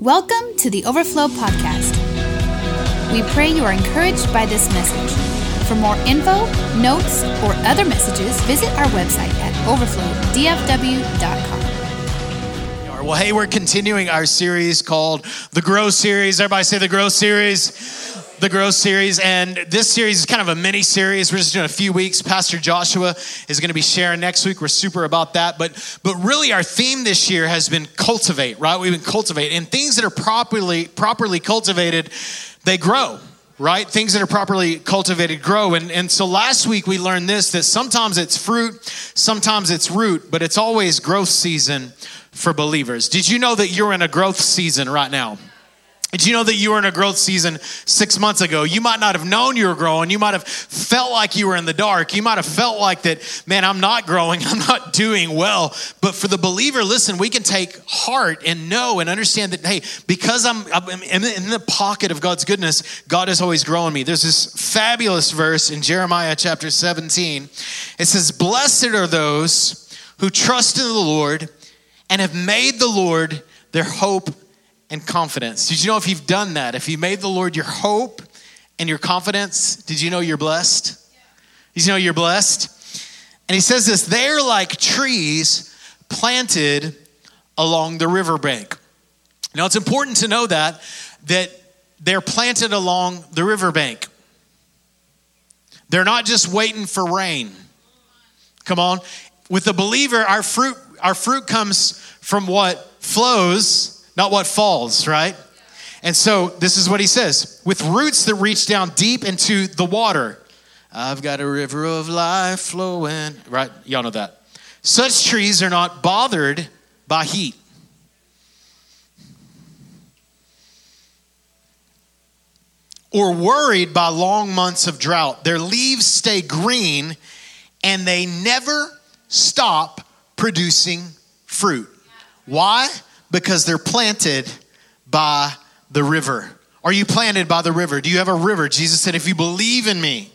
Welcome to the Overflow Podcast. We pray you are encouraged by this message. For more info, notes, or other messages, visit our website at overflowdfw.com. Well, hey, we're continuing our series called the Grow Series. Everybody say the Grow Series the Grow series. And this series is kind of a mini series. We're just doing a few weeks. Pastor Joshua is going to be sharing next week. We're super about that. But, but really, our theme this year has been cultivate, right? We've been cultivate. And things that are properly, properly cultivated, they grow right? Things that are properly cultivated grow. And, and so last week we learned this that sometimes it's fruit, sometimes it's root, but it's always growth season for believers. Did you know that you're in a growth season right now? Did you know that you were in a growth season six months ago? You might not have known you were growing. You might have felt like you were in the dark. You might have felt like that, man, I'm not growing. I'm not doing well. But for the believer, listen, we can take heart and know and understand that, hey, because I'm, I'm in the pocket of God's goodness, God is always growing me. There's this fabulous verse in Jeremiah chapter 17. It says, Blessed are those who trust in the Lord and have made the Lord their hope and confidence. Did you know if you've done that, if you made the Lord your hope and your confidence, did you know you're blessed? Did you know you're blessed? And he says this they're like trees planted along the riverbank. Now it's important to know that that they're planted along the riverbank. They're not just waiting for rain. Come on. With the believer, our fruit our fruit comes from what flows not what falls, right? And so this is what he says with roots that reach down deep into the water. I've got a river of life flowing, right? Y'all know that. Such trees are not bothered by heat. Or worried by long months of drought. Their leaves stay green and they never stop producing fruit. Why? Because they're planted by the river. Are you planted by the river? Do you have a river? Jesus said, If you believe in me,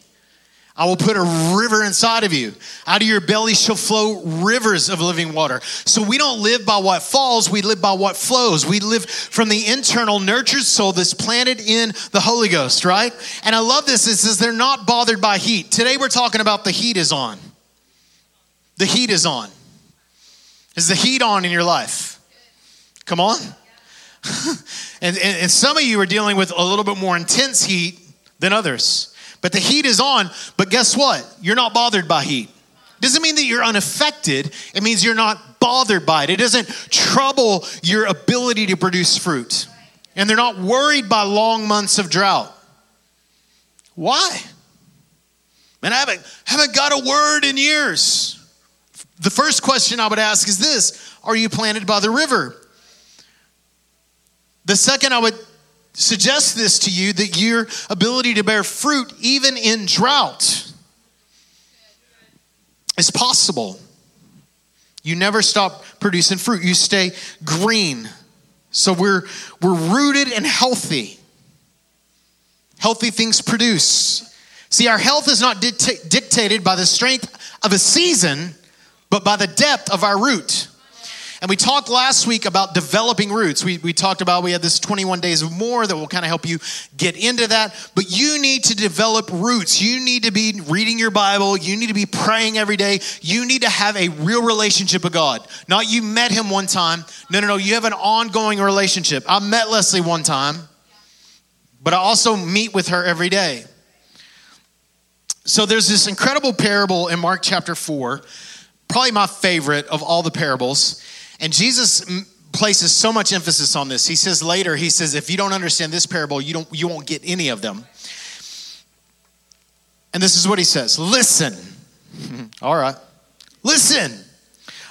I will put a river inside of you. Out of your belly shall flow rivers of living water. So we don't live by what falls, we live by what flows. We live from the internal nurtured soul that's planted in the Holy Ghost, right? And I love this. It says they're not bothered by heat. Today we're talking about the heat is on. The heat is on. Is the heat on in your life? Come on. and, and, and some of you are dealing with a little bit more intense heat than others. But the heat is on, but guess what? You're not bothered by heat. Doesn't mean that you're unaffected. It means you're not bothered by it. It doesn't trouble your ability to produce fruit. And they're not worried by long months of drought. Why? Man, I haven't, haven't got a word in years. The first question I would ask is this Are you planted by the river? The second, I would suggest this to you that your ability to bear fruit, even in drought, is possible. You never stop producing fruit, you stay green. So we're, we're rooted and healthy. Healthy things produce. See, our health is not dicta- dictated by the strength of a season, but by the depth of our root. And we talked last week about developing roots. We, we talked about we had this 21 days more that will kind of help you get into that. But you need to develop roots. You need to be reading your Bible. You need to be praying every day. You need to have a real relationship with God. Not you met him one time. No, no, no. You have an ongoing relationship. I met Leslie one time, but I also meet with her every day. So there's this incredible parable in Mark chapter 4, probably my favorite of all the parables. And Jesus places so much emphasis on this. He says later, he says, if you don't understand this parable, you, don't, you won't get any of them. And this is what he says Listen. All right. Listen.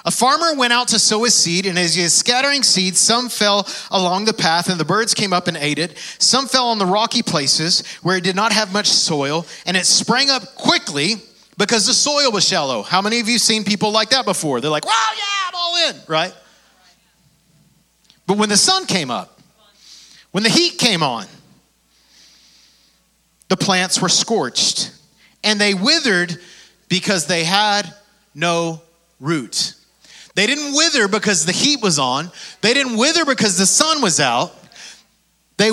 A farmer went out to sow his seed, and as he was scattering seeds, some fell along the path, and the birds came up and ate it. Some fell on the rocky places where it did not have much soil, and it sprang up quickly because the soil was shallow. How many of you seen people like that before? They're like, "Wow, yeah, I'm all in," right? But when the sun came up, when the heat came on, the plants were scorched and they withered because they had no root. They didn't wither because the heat was on. They didn't wither because the sun was out. They,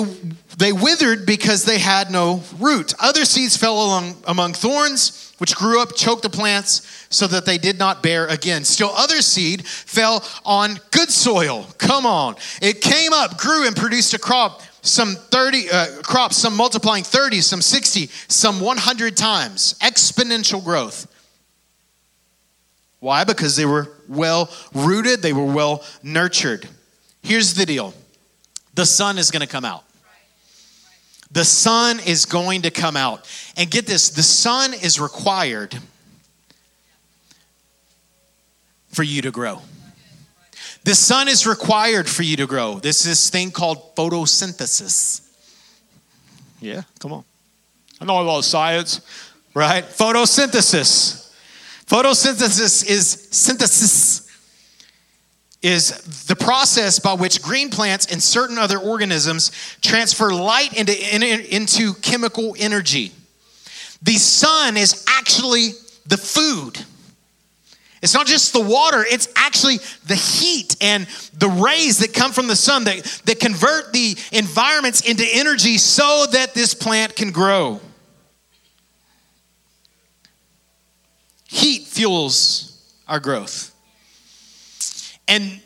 they withered because they had no root. Other seeds fell along, among thorns, which grew up, choked the plants, so that they did not bear again. Still, other seed fell on good soil. Come on. It came up, grew, and produced a crop. Some 30 uh, crops, some multiplying 30, some 60, some 100 times. Exponential growth. Why? Because they were well rooted, they were well nurtured. Here's the deal the sun is going to come out. The sun is going to come out. And get this the sun is required for you to grow. The sun is required for you to grow. This is this thing called photosynthesis. Yeah, come on. I know about science, right? Photosynthesis. Photosynthesis is synthesis is the process by which green plants and certain other organisms transfer light into, into chemical energy. The sun is actually the food. It's not just the water, it's actually the heat and the rays that come from the sun that, that convert the environments into energy so that this plant can grow. Heat fuels our growth. And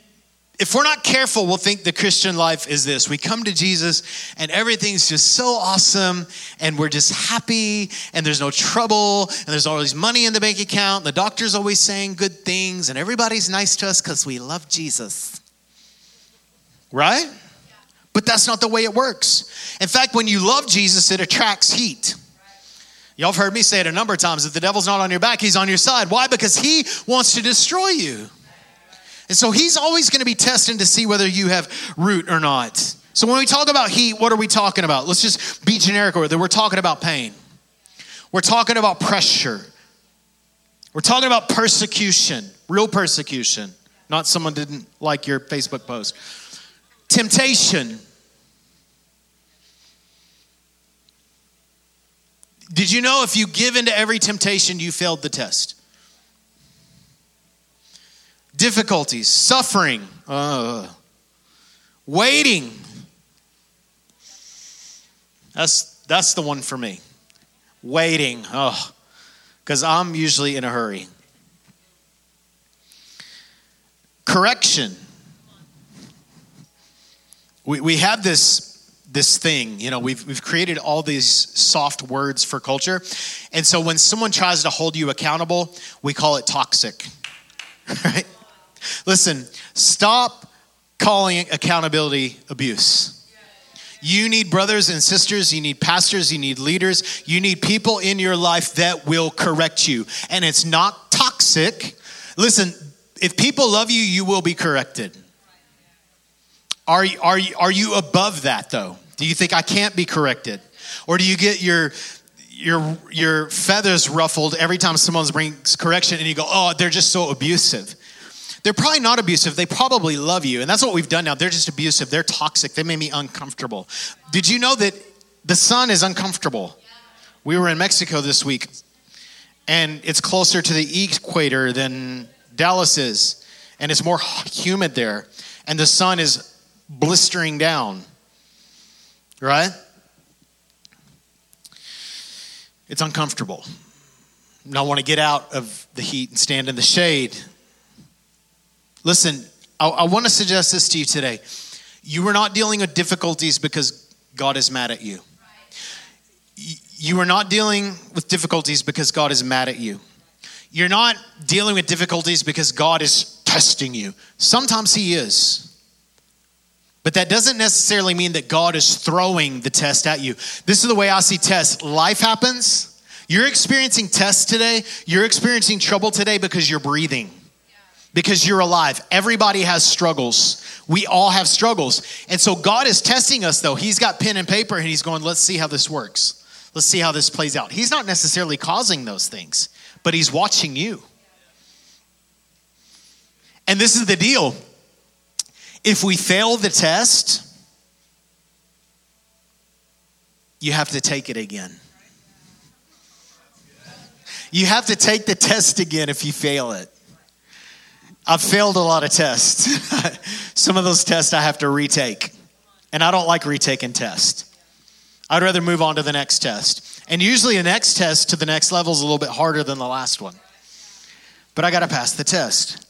if we're not careful, we'll think the Christian life is this. We come to Jesus and everything's just so awesome and we're just happy and there's no trouble and there's always money in the bank account. And the doctor's always saying good things and everybody's nice to us because we love Jesus. Right? But that's not the way it works. In fact, when you love Jesus, it attracts heat. Y'all have heard me say it a number of times. If the devil's not on your back, he's on your side. Why? Because he wants to destroy you. And so he's always going to be testing to see whether you have root or not. So when we talk about heat, what are we talking about? Let's just be generic with it. We're talking about pain. We're talking about pressure. We're talking about persecution, real persecution, not someone didn't like your Facebook post. Temptation. Did you know if you give into every temptation, you failed the test? Difficulties, suffering, uh, waiting. That's, that's the one for me. Waiting. Oh, because I'm usually in a hurry. Correction. We, we have this this thing you know we've, we've created all these soft words for culture and so when someone tries to hold you accountable we call it toxic right Listen, stop calling accountability abuse. You need brothers and sisters, you need pastors, you need leaders, you need people in your life that will correct you. And it's not toxic. Listen, if people love you, you will be corrected. Are, are, are you above that though? Do you think I can't be corrected? Or do you get your your your feathers ruffled every time someone brings correction and you go, "Oh, they're just so abusive." They're probably not abusive. They probably love you. And that's what we've done now. They're just abusive. They're toxic. They made me uncomfortable. Did you know that the sun is uncomfortable? We were in Mexico this week, and it's closer to the equator than Dallas is, and it's more humid there, and the sun is blistering down, right? It's uncomfortable. And I want to get out of the heat and stand in the shade Listen, I, I want to suggest this to you today. You are not dealing with difficulties because God is mad at you. You are not dealing with difficulties because God is mad at you. You're not dealing with difficulties because God is testing you. Sometimes He is. But that doesn't necessarily mean that God is throwing the test at you. This is the way I see tests. Life happens. You're experiencing tests today. You're experiencing trouble today because you're breathing because you're alive. Everybody has struggles. We all have struggles. And so God is testing us, though. He's got pen and paper and He's going, let's see how this works. Let's see how this plays out. He's not necessarily causing those things, but He's watching you. And this is the deal if we fail the test, you have to take it again. You have to take the test again if you fail it. I've failed a lot of tests. Some of those tests I have to retake. And I don't like retaking tests. I'd rather move on to the next test. And usually, the next test to the next level is a little bit harder than the last one. But I got to pass the test.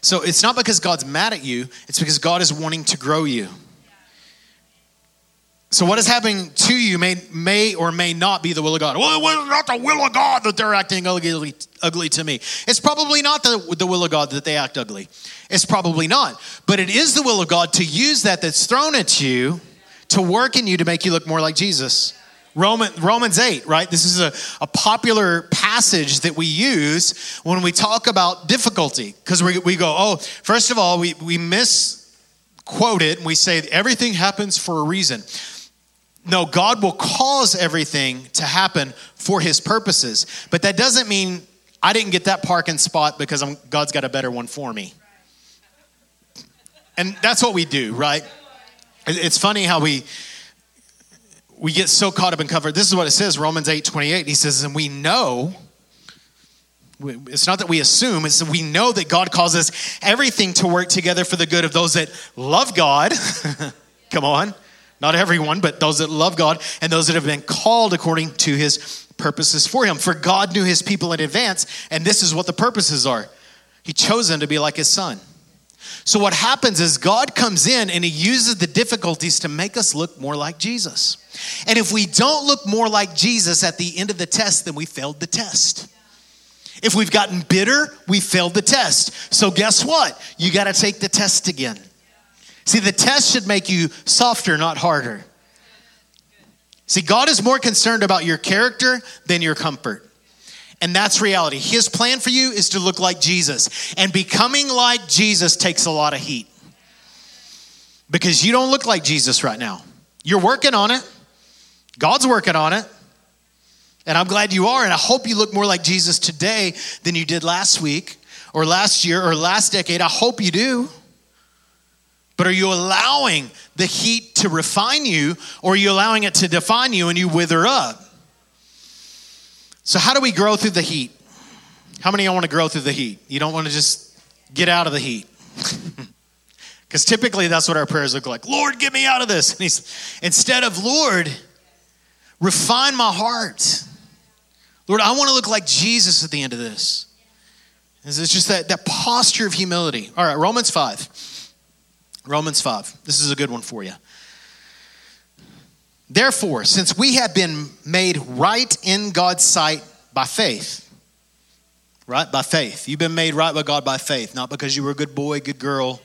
So it's not because God's mad at you, it's because God is wanting to grow you. So what is happening to you may, may or may not be the will of God. Well, it's not the will of God that they're acting ugly, ugly to me. It's probably not the, the will of God that they act ugly. It's probably not. But it is the will of God to use that that's thrown at you to work in you to make you look more like Jesus. Roman, Romans 8, right? This is a, a popular passage that we use when we talk about difficulty. Because we, we go, oh, first of all, we, we misquote it and we say everything happens for a reason. No, God will cause everything to happen for his purposes. But that doesn't mean I didn't get that parking spot because I'm, God's got a better one for me. And that's what we do, right? It's funny how we we get so caught up in comfort. This is what it says, Romans 8 28. He says, and we know, it's not that we assume, it's that we know that God causes everything to work together for the good of those that love God. Come on. Not everyone, but those that love God and those that have been called according to his purposes for him. For God knew his people in advance, and this is what the purposes are. He chose them to be like his son. So, what happens is God comes in and He uses the difficulties to make us look more like Jesus. And if we don't look more like Jesus at the end of the test, then we failed the test. If we've gotten bitter, we failed the test. So, guess what? You got to take the test again. See, the test should make you softer, not harder. See, God is more concerned about your character than your comfort. And that's reality. His plan for you is to look like Jesus. And becoming like Jesus takes a lot of heat. Because you don't look like Jesus right now. You're working on it, God's working on it. And I'm glad you are. And I hope you look more like Jesus today than you did last week or last year or last decade. I hope you do. But are you allowing the heat to refine you or are you allowing it to define you and you wither up? So, how do we grow through the heat? How many of you want to grow through the heat? You don't want to just get out of the heat. Because typically that's what our prayers look like. Lord, get me out of this. And he's instead of Lord, refine my heart. Lord, I want to look like Jesus at the end of this. It's just that, that posture of humility. All right, Romans 5. Romans 5. This is a good one for you. Therefore, since we have been made right in God's sight by faith, right? By faith. You've been made right by God by faith, not because you were a good boy, good girl,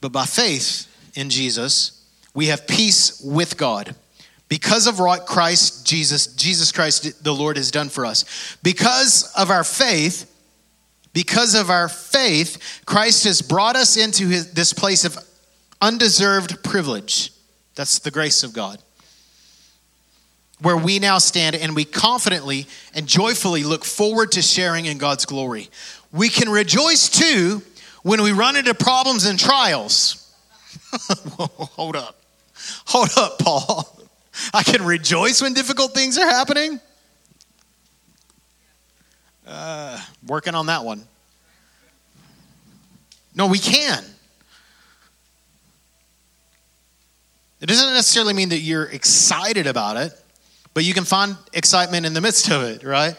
but by faith in Jesus, we have peace with God. Because of what Christ Jesus, Jesus Christ the Lord has done for us. Because of our faith, because of our faith, Christ has brought us into his, this place of undeserved privilege. That's the grace of God where we now stand and we confidently and joyfully look forward to sharing in God's glory. We can rejoice too when we run into problems and trials. Hold up. Hold up, Paul. I can rejoice when difficult things are happening. Uh, working on that one. No, we can. It doesn't necessarily mean that you're excited about it. But you can find excitement in the midst of it, right?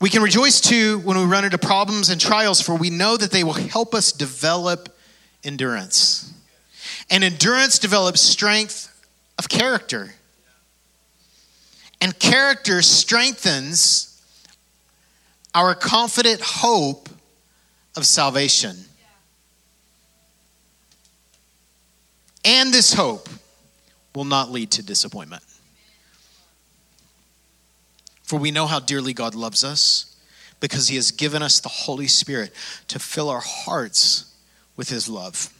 We can rejoice too when we run into problems and trials, for we know that they will help us develop endurance. And endurance develops strength of character. And character strengthens our confident hope of salvation. And this hope will not lead to disappointment. For we know how dearly God loves us because he has given us the Holy Spirit to fill our hearts with his love.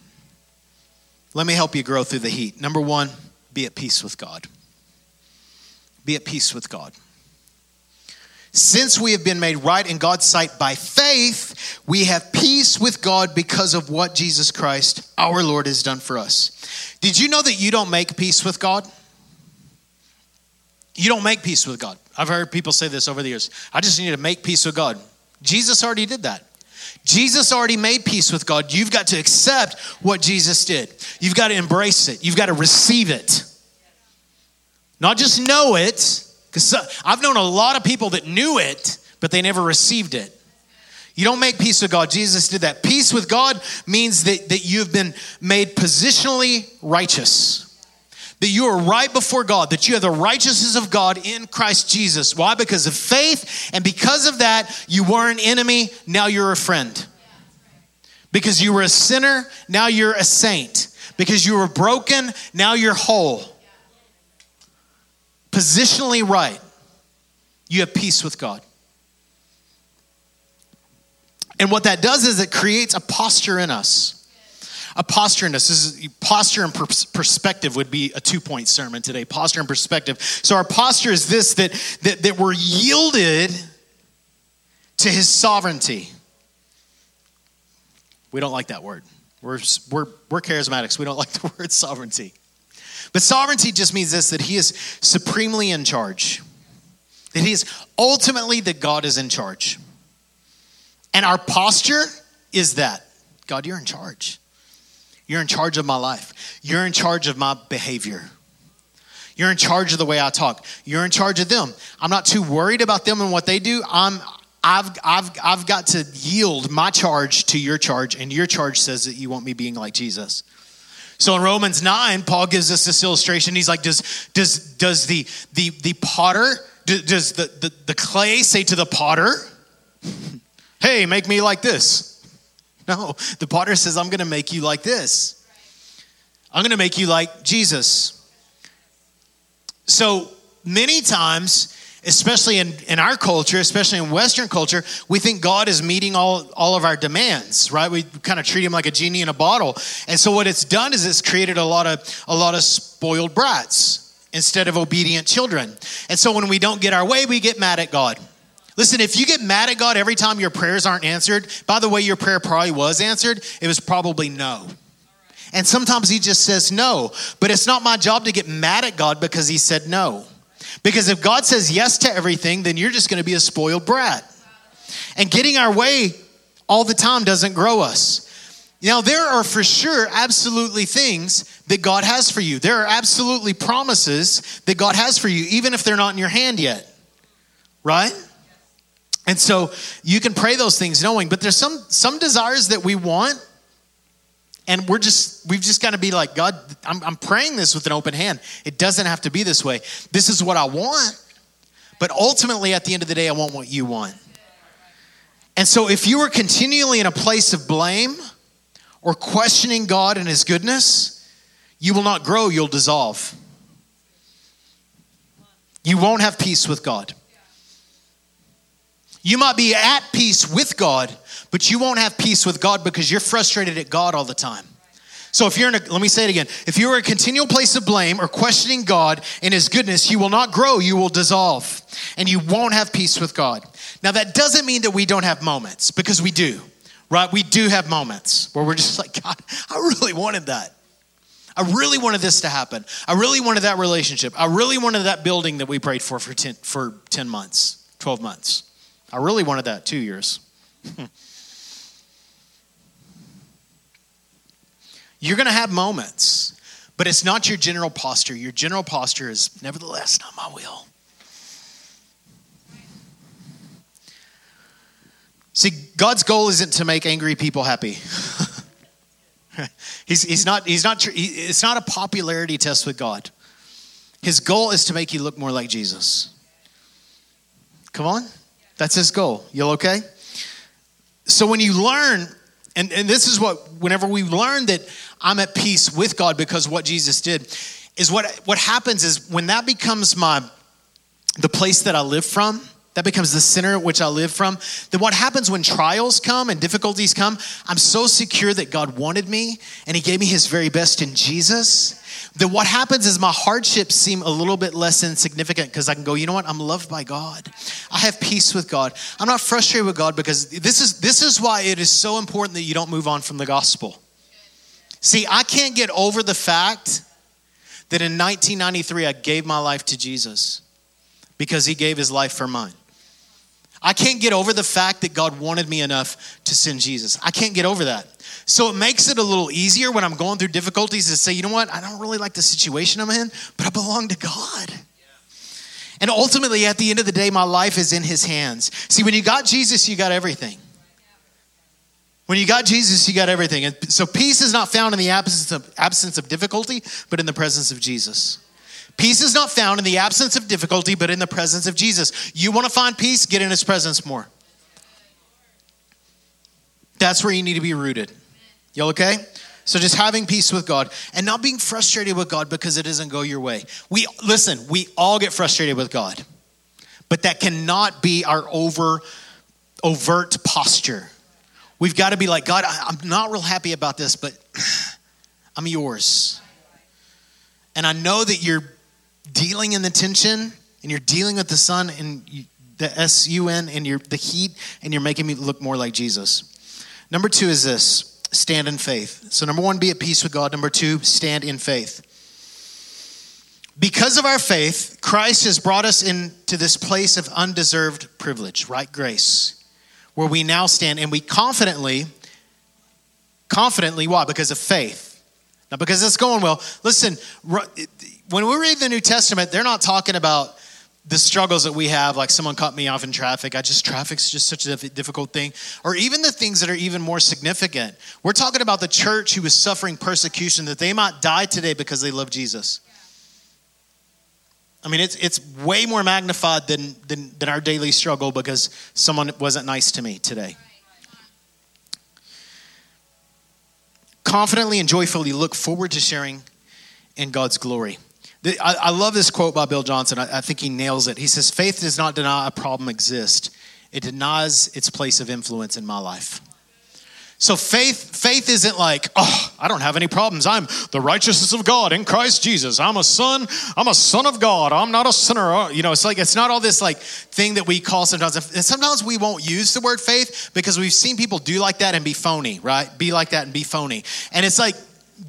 Let me help you grow through the heat. Number one, be at peace with God. Be at peace with God. Since we have been made right in God's sight by faith, we have peace with God because of what Jesus Christ, our Lord, has done for us. Did you know that you don't make peace with God? You don't make peace with God. I've heard people say this over the years. I just need to make peace with God. Jesus already did that. Jesus already made peace with God. You've got to accept what Jesus did. You've got to embrace it. You've got to receive it. Not just know it, because I've known a lot of people that knew it, but they never received it. You don't make peace with God. Jesus did that. Peace with God means that, that you've been made positionally righteous. That you are right before God, that you have the righteousness of God in Christ Jesus. Why? Because of faith. And because of that, you were an enemy, now you're a friend. Because you were a sinner, now you're a saint. Because you were broken, now you're whole. Positionally right, you have peace with God. And what that does is it creates a posture in us. A posture in us. This is, posture and perspective would be a two point sermon today. Posture and perspective. So, our posture is this that, that, that we're yielded to his sovereignty. We don't like that word. We're, we're, we're charismatics. We don't like the word sovereignty. But sovereignty just means this that he is supremely in charge, that he is ultimately that God is in charge. And our posture is that God, you're in charge. You're in charge of my life. You're in charge of my behavior. You're in charge of the way I talk. You're in charge of them. I'm not too worried about them and what they do. I'm I've, I've, I've got to yield my charge to your charge, and your charge says that you want me being like Jesus. So in Romans 9, Paul gives us this illustration. He's like, does, does, does the, the, the potter, does the, the, the clay say to the potter, hey, make me like this. No, the potter says, I'm going to make you like this. I'm going to make you like Jesus. So many times, especially in, in our culture, especially in Western culture, we think God is meeting all, all of our demands, right? We kind of treat him like a genie in a bottle. And so what it's done is it's created a lot of a lot of spoiled brats instead of obedient children. And so when we don't get our way, we get mad at God. Listen, if you get mad at God every time your prayers aren't answered, by the way, your prayer probably was answered, it was probably no. And sometimes He just says no. But it's not my job to get mad at God because He said no. Because if God says yes to everything, then you're just going to be a spoiled brat. And getting our way all the time doesn't grow us. Now, there are for sure absolutely things that God has for you. There are absolutely promises that God has for you, even if they're not in your hand yet. Right? And so you can pray those things knowing, but there's some some desires that we want, and we're just we've just got to be like, God, I'm, I'm praying this with an open hand. It doesn't have to be this way. This is what I want, but ultimately, at the end of the day, I want what you want. And so, if you are continually in a place of blame or questioning God and His goodness, you will not grow. You'll dissolve. You won't have peace with God. You might be at peace with God, but you won't have peace with God because you're frustrated at God all the time. So if you're in a, let me say it again. If you're a continual place of blame or questioning God and his goodness, you will not grow, you will dissolve, and you won't have peace with God. Now that doesn't mean that we don't have moments, because we do, right? We do have moments where we're just like, God, I really wanted that. I really wanted this to happen. I really wanted that relationship. I really wanted that building that we prayed for for 10, for 10 months, 12 months. I really wanted that two years. You're going to have moments, but it's not your general posture. Your general posture is, nevertheless, not my will. See, God's goal isn't to make angry people happy. he's, he's not, he's not, he, it's not a popularity test with God. His goal is to make you look more like Jesus. Come on. That's his goal. You okay? So when you learn, and, and this is what, whenever we learn that I'm at peace with God because what Jesus did, is what, what happens is when that becomes my, the place that I live from, that becomes the center at which I live from. Then what happens when trials come and difficulties come? I'm so secure that God wanted me and He gave me His very best in Jesus. That what happens is my hardships seem a little bit less insignificant because I can go, you know what? I'm loved by God. I have peace with God. I'm not frustrated with God because this is this is why it is so important that you don't move on from the gospel. See, I can't get over the fact that in 1993 I gave my life to Jesus because He gave His life for mine. I can't get over the fact that God wanted me enough to send Jesus. I can't get over that. So it makes it a little easier when I'm going through difficulties to say, you know what? I don't really like the situation I'm in, but I belong to God. And ultimately, at the end of the day, my life is in His hands. See, when you got Jesus, you got everything. When you got Jesus, you got everything. And so peace is not found in the absence of, absence of difficulty, but in the presence of Jesus. Peace is not found in the absence of difficulty, but in the presence of Jesus. You want to find peace? Get in his presence more. That's where you need to be rooted. Y'all okay? So just having peace with God and not being frustrated with God because it doesn't go your way. We listen, we all get frustrated with God. But that cannot be our over overt posture. We've got to be like, God, I'm not real happy about this, but I'm yours. And I know that you're dealing in the tension and you're dealing with the sun and the S-U-N and you're, the heat and you're making me look more like Jesus. Number two is this stand in faith. So, number one, be at peace with God. Number two, stand in faith. Because of our faith, Christ has brought us into this place of undeserved privilege, right? Grace where we now stand and we confidently, confidently, why? Because of faith. Not because it's going well. Listen, when we read the New Testament, they're not talking about the struggles that we have, like someone cut me off in traffic. I just, traffic's just such a difficult thing. Or even the things that are even more significant. We're talking about the church who is suffering persecution, that they might die today because they love Jesus. I mean, it's, it's way more magnified than, than, than our daily struggle because someone wasn't nice to me today. Confidently and joyfully look forward to sharing in God's glory. I, I love this quote by Bill Johnson. I, I think he nails it. He says, Faith does not deny a problem exists, it denies its place of influence in my life. So faith, faith isn't like, oh, I don't have any problems. I'm the righteousness of God in Christ Jesus. I'm a son. I'm a son of God. I'm not a sinner. Oh, you know, it's like it's not all this like thing that we call sometimes. And sometimes we won't use the word faith because we've seen people do like that and be phony, right? Be like that and be phony. And it's like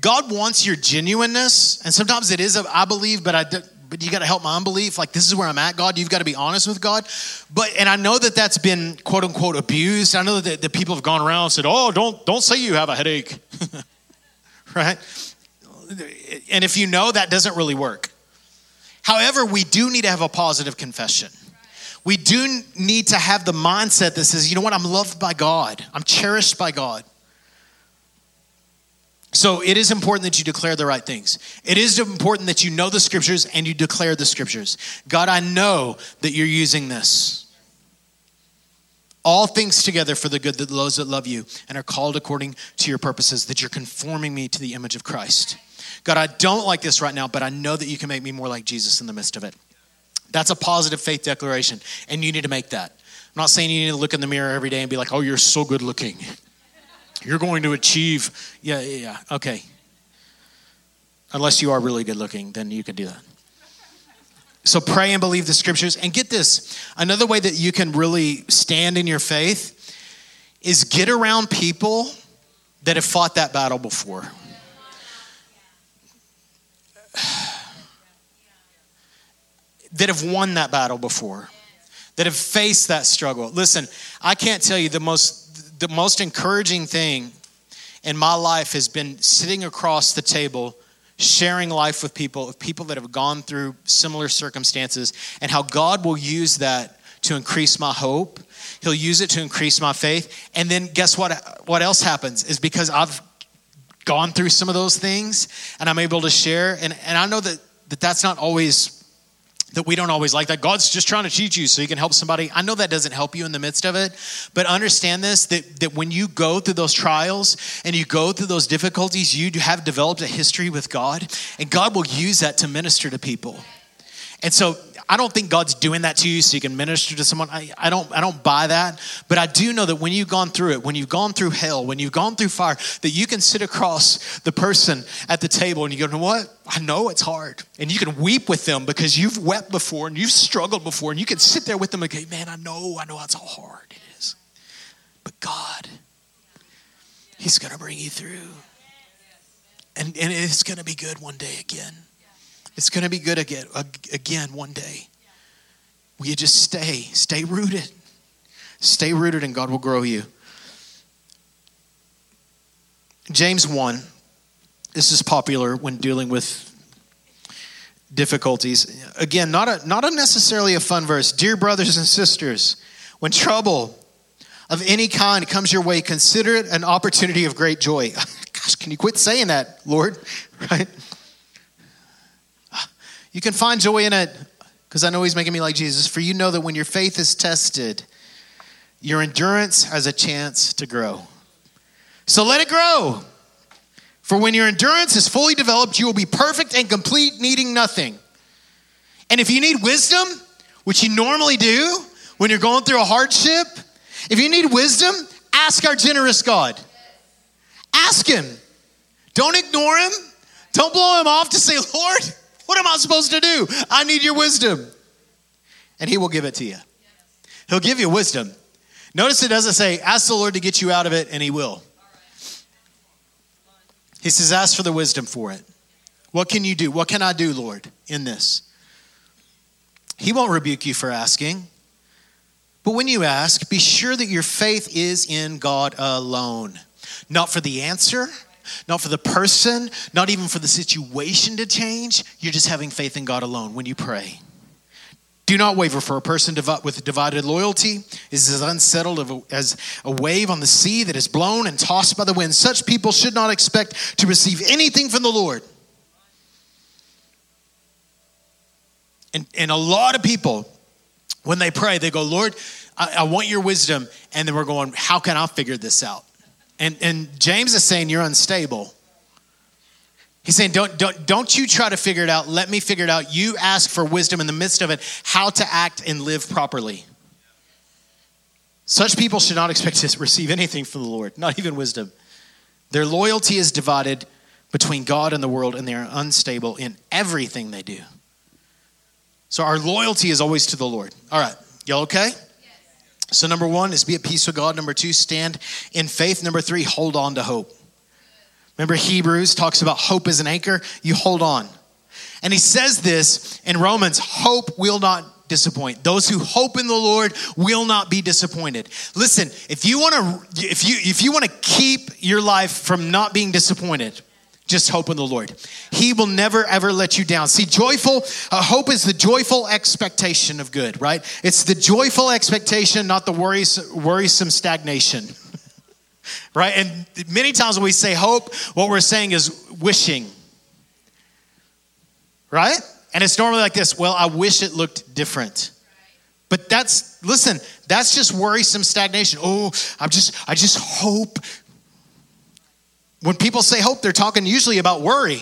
God wants your genuineness, and sometimes it is. I believe, but I but you got to help my unbelief. Like, this is where I'm at, God. You've got to be honest with God. But, and I know that that's been quote unquote abused. I know that, the people have gone around and said, oh, don't, don't say you have a headache. right? And if you know, that doesn't really work. However, we do need to have a positive confession. We do need to have the mindset that says, you know what, I'm loved by God, I'm cherished by God. So it is important that you declare the right things. It is important that you know the scriptures and you declare the scriptures. God, I know that you're using this. All things together for the good that those that love you and are called according to your purposes, that you're conforming me to the image of Christ. God, I don't like this right now, but I know that you can make me more like Jesus in the midst of it. That's a positive faith declaration, and you need to make that. I'm not saying you need to look in the mirror every day and be like, oh, you're so good looking. You're going to achieve, yeah, yeah, yeah, okay. Unless you are really good looking, then you can do that. So pray and believe the scriptures. And get this another way that you can really stand in your faith is get around people that have fought that battle before. that have won that battle before, that have faced that struggle. Listen, I can't tell you the most the most encouraging thing in my life has been sitting across the table sharing life with people of people that have gone through similar circumstances and how God will use that to increase my hope. He'll use it to increase my faith. And then guess what what else happens is because I've gone through some of those things and I'm able to share and, and I know that, that that's not always that we don't always like that. God's just trying to teach you so you can help somebody. I know that doesn't help you in the midst of it, but understand this that, that when you go through those trials and you go through those difficulties, you have developed a history with God, and God will use that to minister to people. And so I don't think God's doing that to you so you can minister to someone. I, I, don't, I don't buy that. But I do know that when you've gone through it, when you've gone through hell, when you've gone through fire, that you can sit across the person at the table and you go, you know what? I know it's hard. And you can weep with them because you've wept before and you've struggled before. And you can sit there with them and go, man, I know, I know how hard it is. But God, He's going to bring you through. And, and it's going to be good one day again. It's going to be good again, again one day. Will you just stay, stay rooted? Stay rooted, and God will grow you. James 1. This is popular when dealing with difficulties. Again, not a, not a necessarily a fun verse. Dear brothers and sisters, when trouble of any kind comes your way, consider it an opportunity of great joy. Gosh, can you quit saying that, Lord? Right? You can find joy in it because I know He's making me like Jesus. For you know that when your faith is tested, your endurance has a chance to grow. So let it grow. For when your endurance is fully developed, you will be perfect and complete, needing nothing. And if you need wisdom, which you normally do when you're going through a hardship, if you need wisdom, ask our generous God. Ask Him. Don't ignore Him. Don't blow Him off to say, Lord, what am I supposed to do? I need your wisdom. And He will give it to you. He'll give you wisdom. Notice it doesn't say, ask the Lord to get you out of it, and He will. He says, ask for the wisdom for it. What can you do? What can I do, Lord, in this? He won't rebuke you for asking. But when you ask, be sure that your faith is in God alone, not for the answer, not for the person, not even for the situation to change. You're just having faith in God alone when you pray. Do not waver, for a person with divided loyalty is as unsettled as a wave on the sea that is blown and tossed by the wind. Such people should not expect to receive anything from the Lord. And, and a lot of people when they pray, they go, Lord, I, I want your wisdom. And then we're going, how can I figure this out? And, and James is saying, you're unstable. He's saying, don't, don't, don't you try to figure it out. Let me figure it out. You ask for wisdom in the midst of it, how to act and live properly. Such people should not expect to receive anything from the Lord, not even wisdom. Their loyalty is divided between God and the world, and they are unstable in everything they do. So our loyalty is always to the Lord. All right, y'all okay? So, number one is be at peace with God. Number two, stand in faith. Number three, hold on to hope. Remember, Hebrews talks about hope as an anchor. You hold on. And he says this in Romans hope will not disappoint. Those who hope in the Lord will not be disappointed. Listen, if you want to if you if you want to keep your life from not being disappointed, just hope in the Lord. He will never ever let you down. See, joyful uh, hope is the joyful expectation of good, right? It's the joyful expectation, not the worrisome, worrisome stagnation. right? And many times when we say hope, what we're saying is wishing. Right? And it's normally like this, well, I wish it looked different. But that's listen, that's just worrisome stagnation. Oh, I'm just I just hope when people say hope, they're talking usually about worry.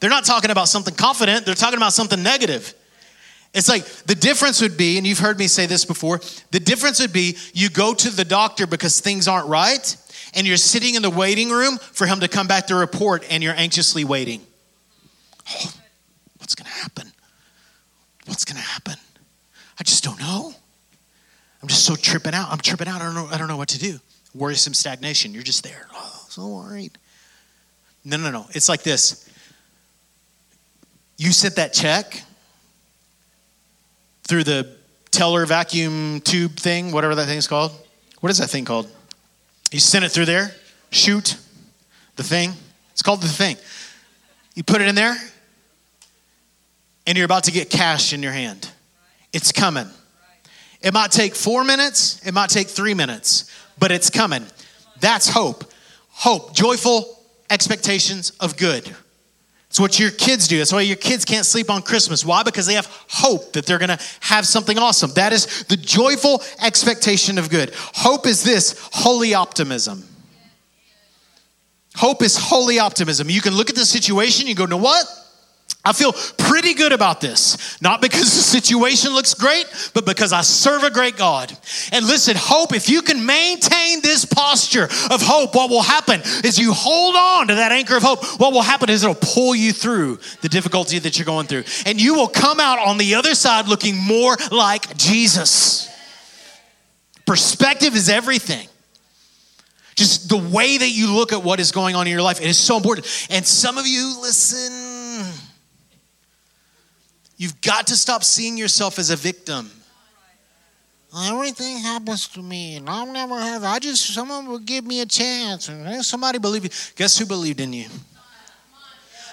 They're not talking about something confident, they're talking about something negative. It's like the difference would be, and you've heard me say this before, the difference would be you go to the doctor because things aren't right, and you're sitting in the waiting room for him to come back to report, and you're anxiously waiting. Oh, what's going to happen? What's going to happen? I just don't know. I'm just so tripping out. I'm tripping out. I don't know. I don't know what to do. Worrisome stagnation. You're just there. Oh, so worried. No, no, no. It's like this. You sent that check through the teller vacuum tube thing, whatever that thing's called. What is that thing called? You send it through there, shoot the thing. It's called the thing. You put it in there, and you're about to get cash in your hand. It's coming. It might take four minutes, it might take three minutes, but it's coming. That's hope. Hope, joyful expectations of good. It's what your kids do. That's why your kids can't sleep on Christmas. Why? Because they have hope that they're going to have something awesome. That is the joyful expectation of good. Hope is this holy optimism. Hope is holy optimism. You can look at the situation, you go, know what? I feel pretty good about this. Not because the situation looks great, but because I serve a great God. And listen, hope, if you can maintain this posture of hope, what will happen is you hold on to that anchor of hope. What will happen is it'll pull you through the difficulty that you're going through. And you will come out on the other side looking more like Jesus. Perspective is everything. Just the way that you look at what is going on in your life, it is so important. And some of you, listen, You've got to stop seeing yourself as a victim. everything happens to me, and I'll never have. I just someone will give me a chance, and somebody believe you. Guess who believed in you?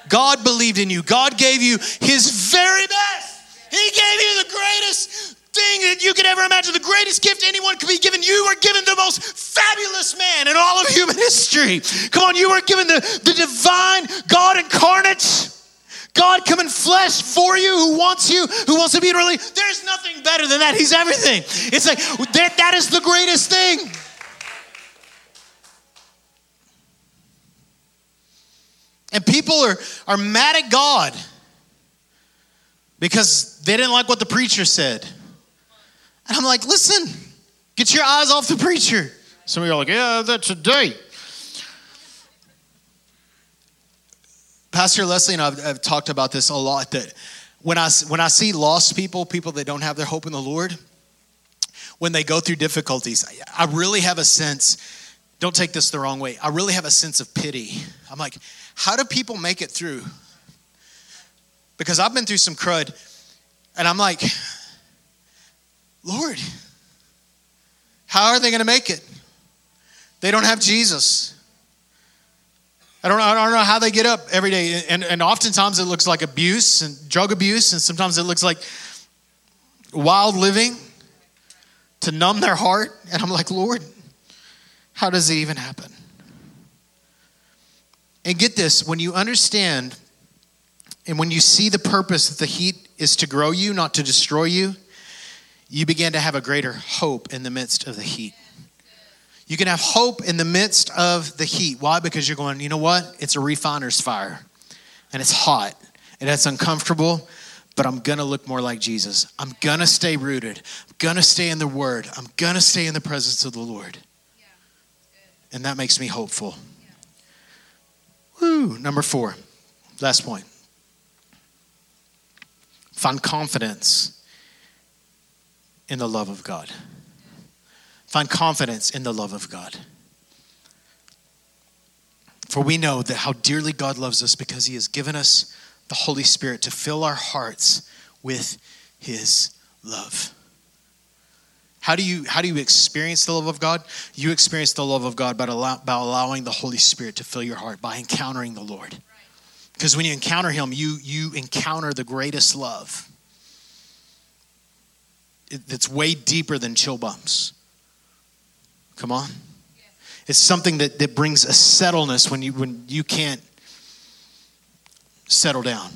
God believed in you. God gave you His very best. He gave you the greatest thing that you could ever imagine, the greatest gift anyone could be given. You were given the most fabulous man in all of human history. Come on, you were given the, the divine God incarnate. God come in flesh for you, who wants you, who wants to be really. There's nothing better than that. He's everything. It's like that, that is the greatest thing. And people are, are mad at God because they didn't like what the preacher said. And I'm like, listen, get your eyes off the preacher. Some of you are like, yeah, that's a date. Pastor Leslie and I have, talked about this a lot that when I, when I see lost people, people that don't have their hope in the Lord, when they go through difficulties, I really have a sense, don't take this the wrong way, I really have a sense of pity. I'm like, how do people make it through? Because I've been through some crud, and I'm like, Lord, how are they going to make it? They don't have Jesus. I don't, know, I don't know how they get up every day. And, and oftentimes it looks like abuse and drug abuse, and sometimes it looks like wild living to numb their heart. And I'm like, Lord, how does it even happen? And get this when you understand and when you see the purpose that the heat is to grow you, not to destroy you, you begin to have a greater hope in the midst of the heat. You can have hope in the midst of the heat. Why? Because you're going, you know what? It's a refiner's fire and it's hot and it's uncomfortable, but I'm going to look more like Jesus. I'm going to stay rooted. I'm going to stay in the Word. I'm going to stay in the presence of the Lord. And that makes me hopeful. Woo. Number four, last point. Find confidence in the love of God. Find confidence in the love of God. For we know that how dearly God loves us because he has given us the Holy Spirit to fill our hearts with his love. How do you how do you experience the love of God? You experience the love of God by, allow, by allowing the Holy Spirit to fill your heart by encountering the Lord. Because when you encounter him, you you encounter the greatest love that's way deeper than chill bumps. Come on. It's something that, that brings a settleness when you when you can't settle down.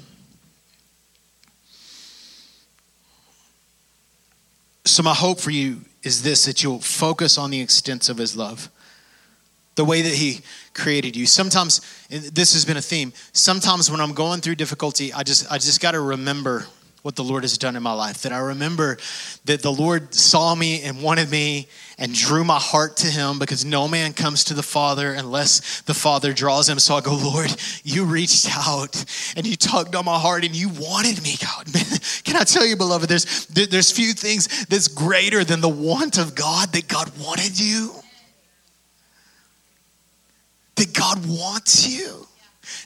So my hope for you is this that you'll focus on the extent of his love. The way that he created you. Sometimes this has been a theme. Sometimes when I'm going through difficulty, I just I just got to remember what the Lord has done in my life. That I remember that the Lord saw me and wanted me and drew my heart to Him because no man comes to the Father unless the Father draws him. So I go, Lord, you reached out and you tugged on my heart and you wanted me, God. Man, Can I tell you, beloved, there's, there's few things that's greater than the want of God that God wanted you. That God wants you.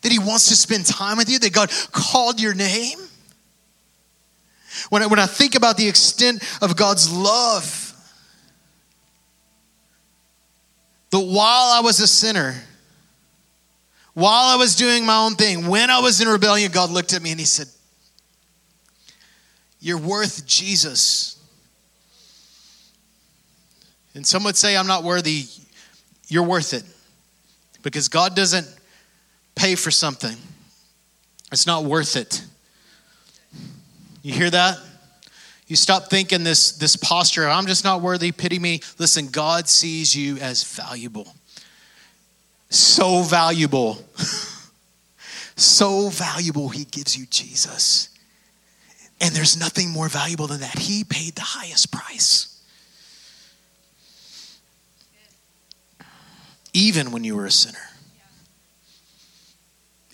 That He wants to spend time with you. That God called your name when I, when I think about the extent of God's love, that while I was a sinner, while I was doing my own thing, when I was in rebellion, God looked at me and He said, You're worth Jesus. And some would say, I'm not worthy. You're worth it. Because God doesn't pay for something, it's not worth it. You hear that? You stop thinking this, this posture, I'm just not worthy, pity me. Listen, God sees you as valuable. So valuable. so valuable, He gives you Jesus. And there's nothing more valuable than that. He paid the highest price. Even when you were a sinner,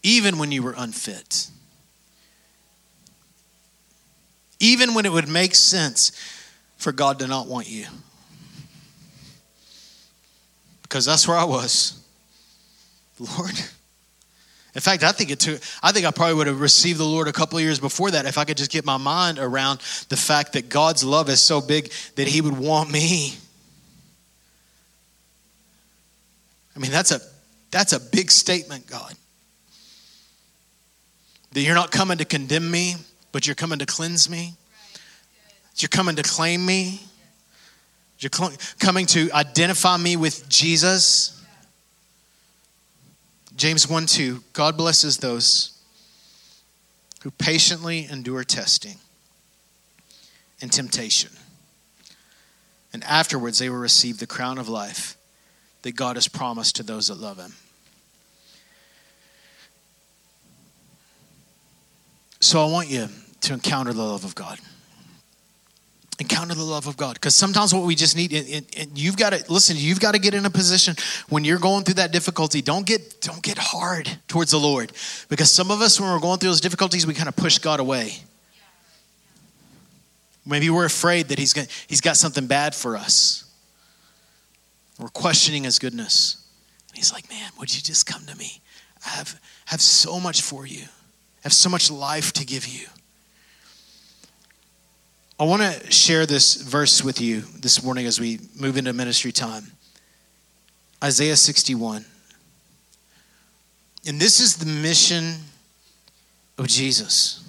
even when you were unfit even when it would make sense for God to not want you. Because that's where I was. Lord, In fact, I think it took, I think I probably would have received the Lord a couple of years before that if I could just get my mind around the fact that God's love is so big that He would want me. I mean, that's a that's a big statement, God. That you're not coming to condemn me, but you're coming to cleanse me. You're coming to claim me. You're coming to identify me with Jesus. James 1 2 God blesses those who patiently endure testing and temptation. And afterwards, they will receive the crown of life that God has promised to those that love Him. So I want you to encounter the love of God encounter the love of God. Because sometimes what we just need, and, and you've got to listen. You've got to get in a position when you're going through that difficulty. Don't get don't get hard towards the Lord, because some of us, when we're going through those difficulties, we kind of push God away. Maybe we're afraid that He's going He's got something bad for us. We're questioning His goodness. And He's like, "Man, would you just come to me? I have have so much for you. I have so much life to give you." I want to share this verse with you this morning as we move into ministry time Isaiah 61. And this is the mission of Jesus.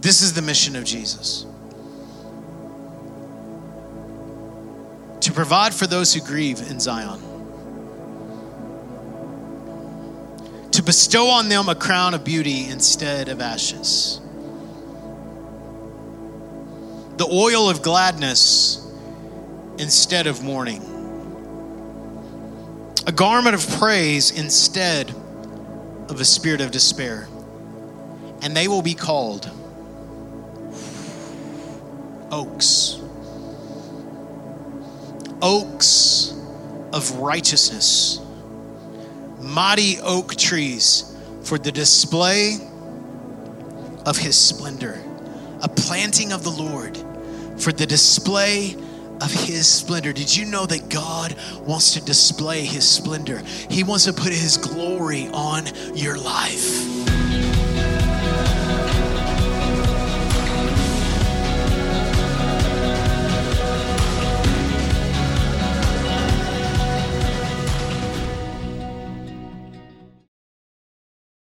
This is the mission of Jesus to provide for those who grieve in Zion bestow on them a crown of beauty instead of ashes, the oil of gladness instead of mourning, a garment of praise instead of a spirit of despair. And they will be called oaks. Oaks of righteousness mighty oak trees for the display of his splendor, a planting of the Lord for the display of his splendor. Did you know that God wants to display his splendor? He wants to put his glory on your life.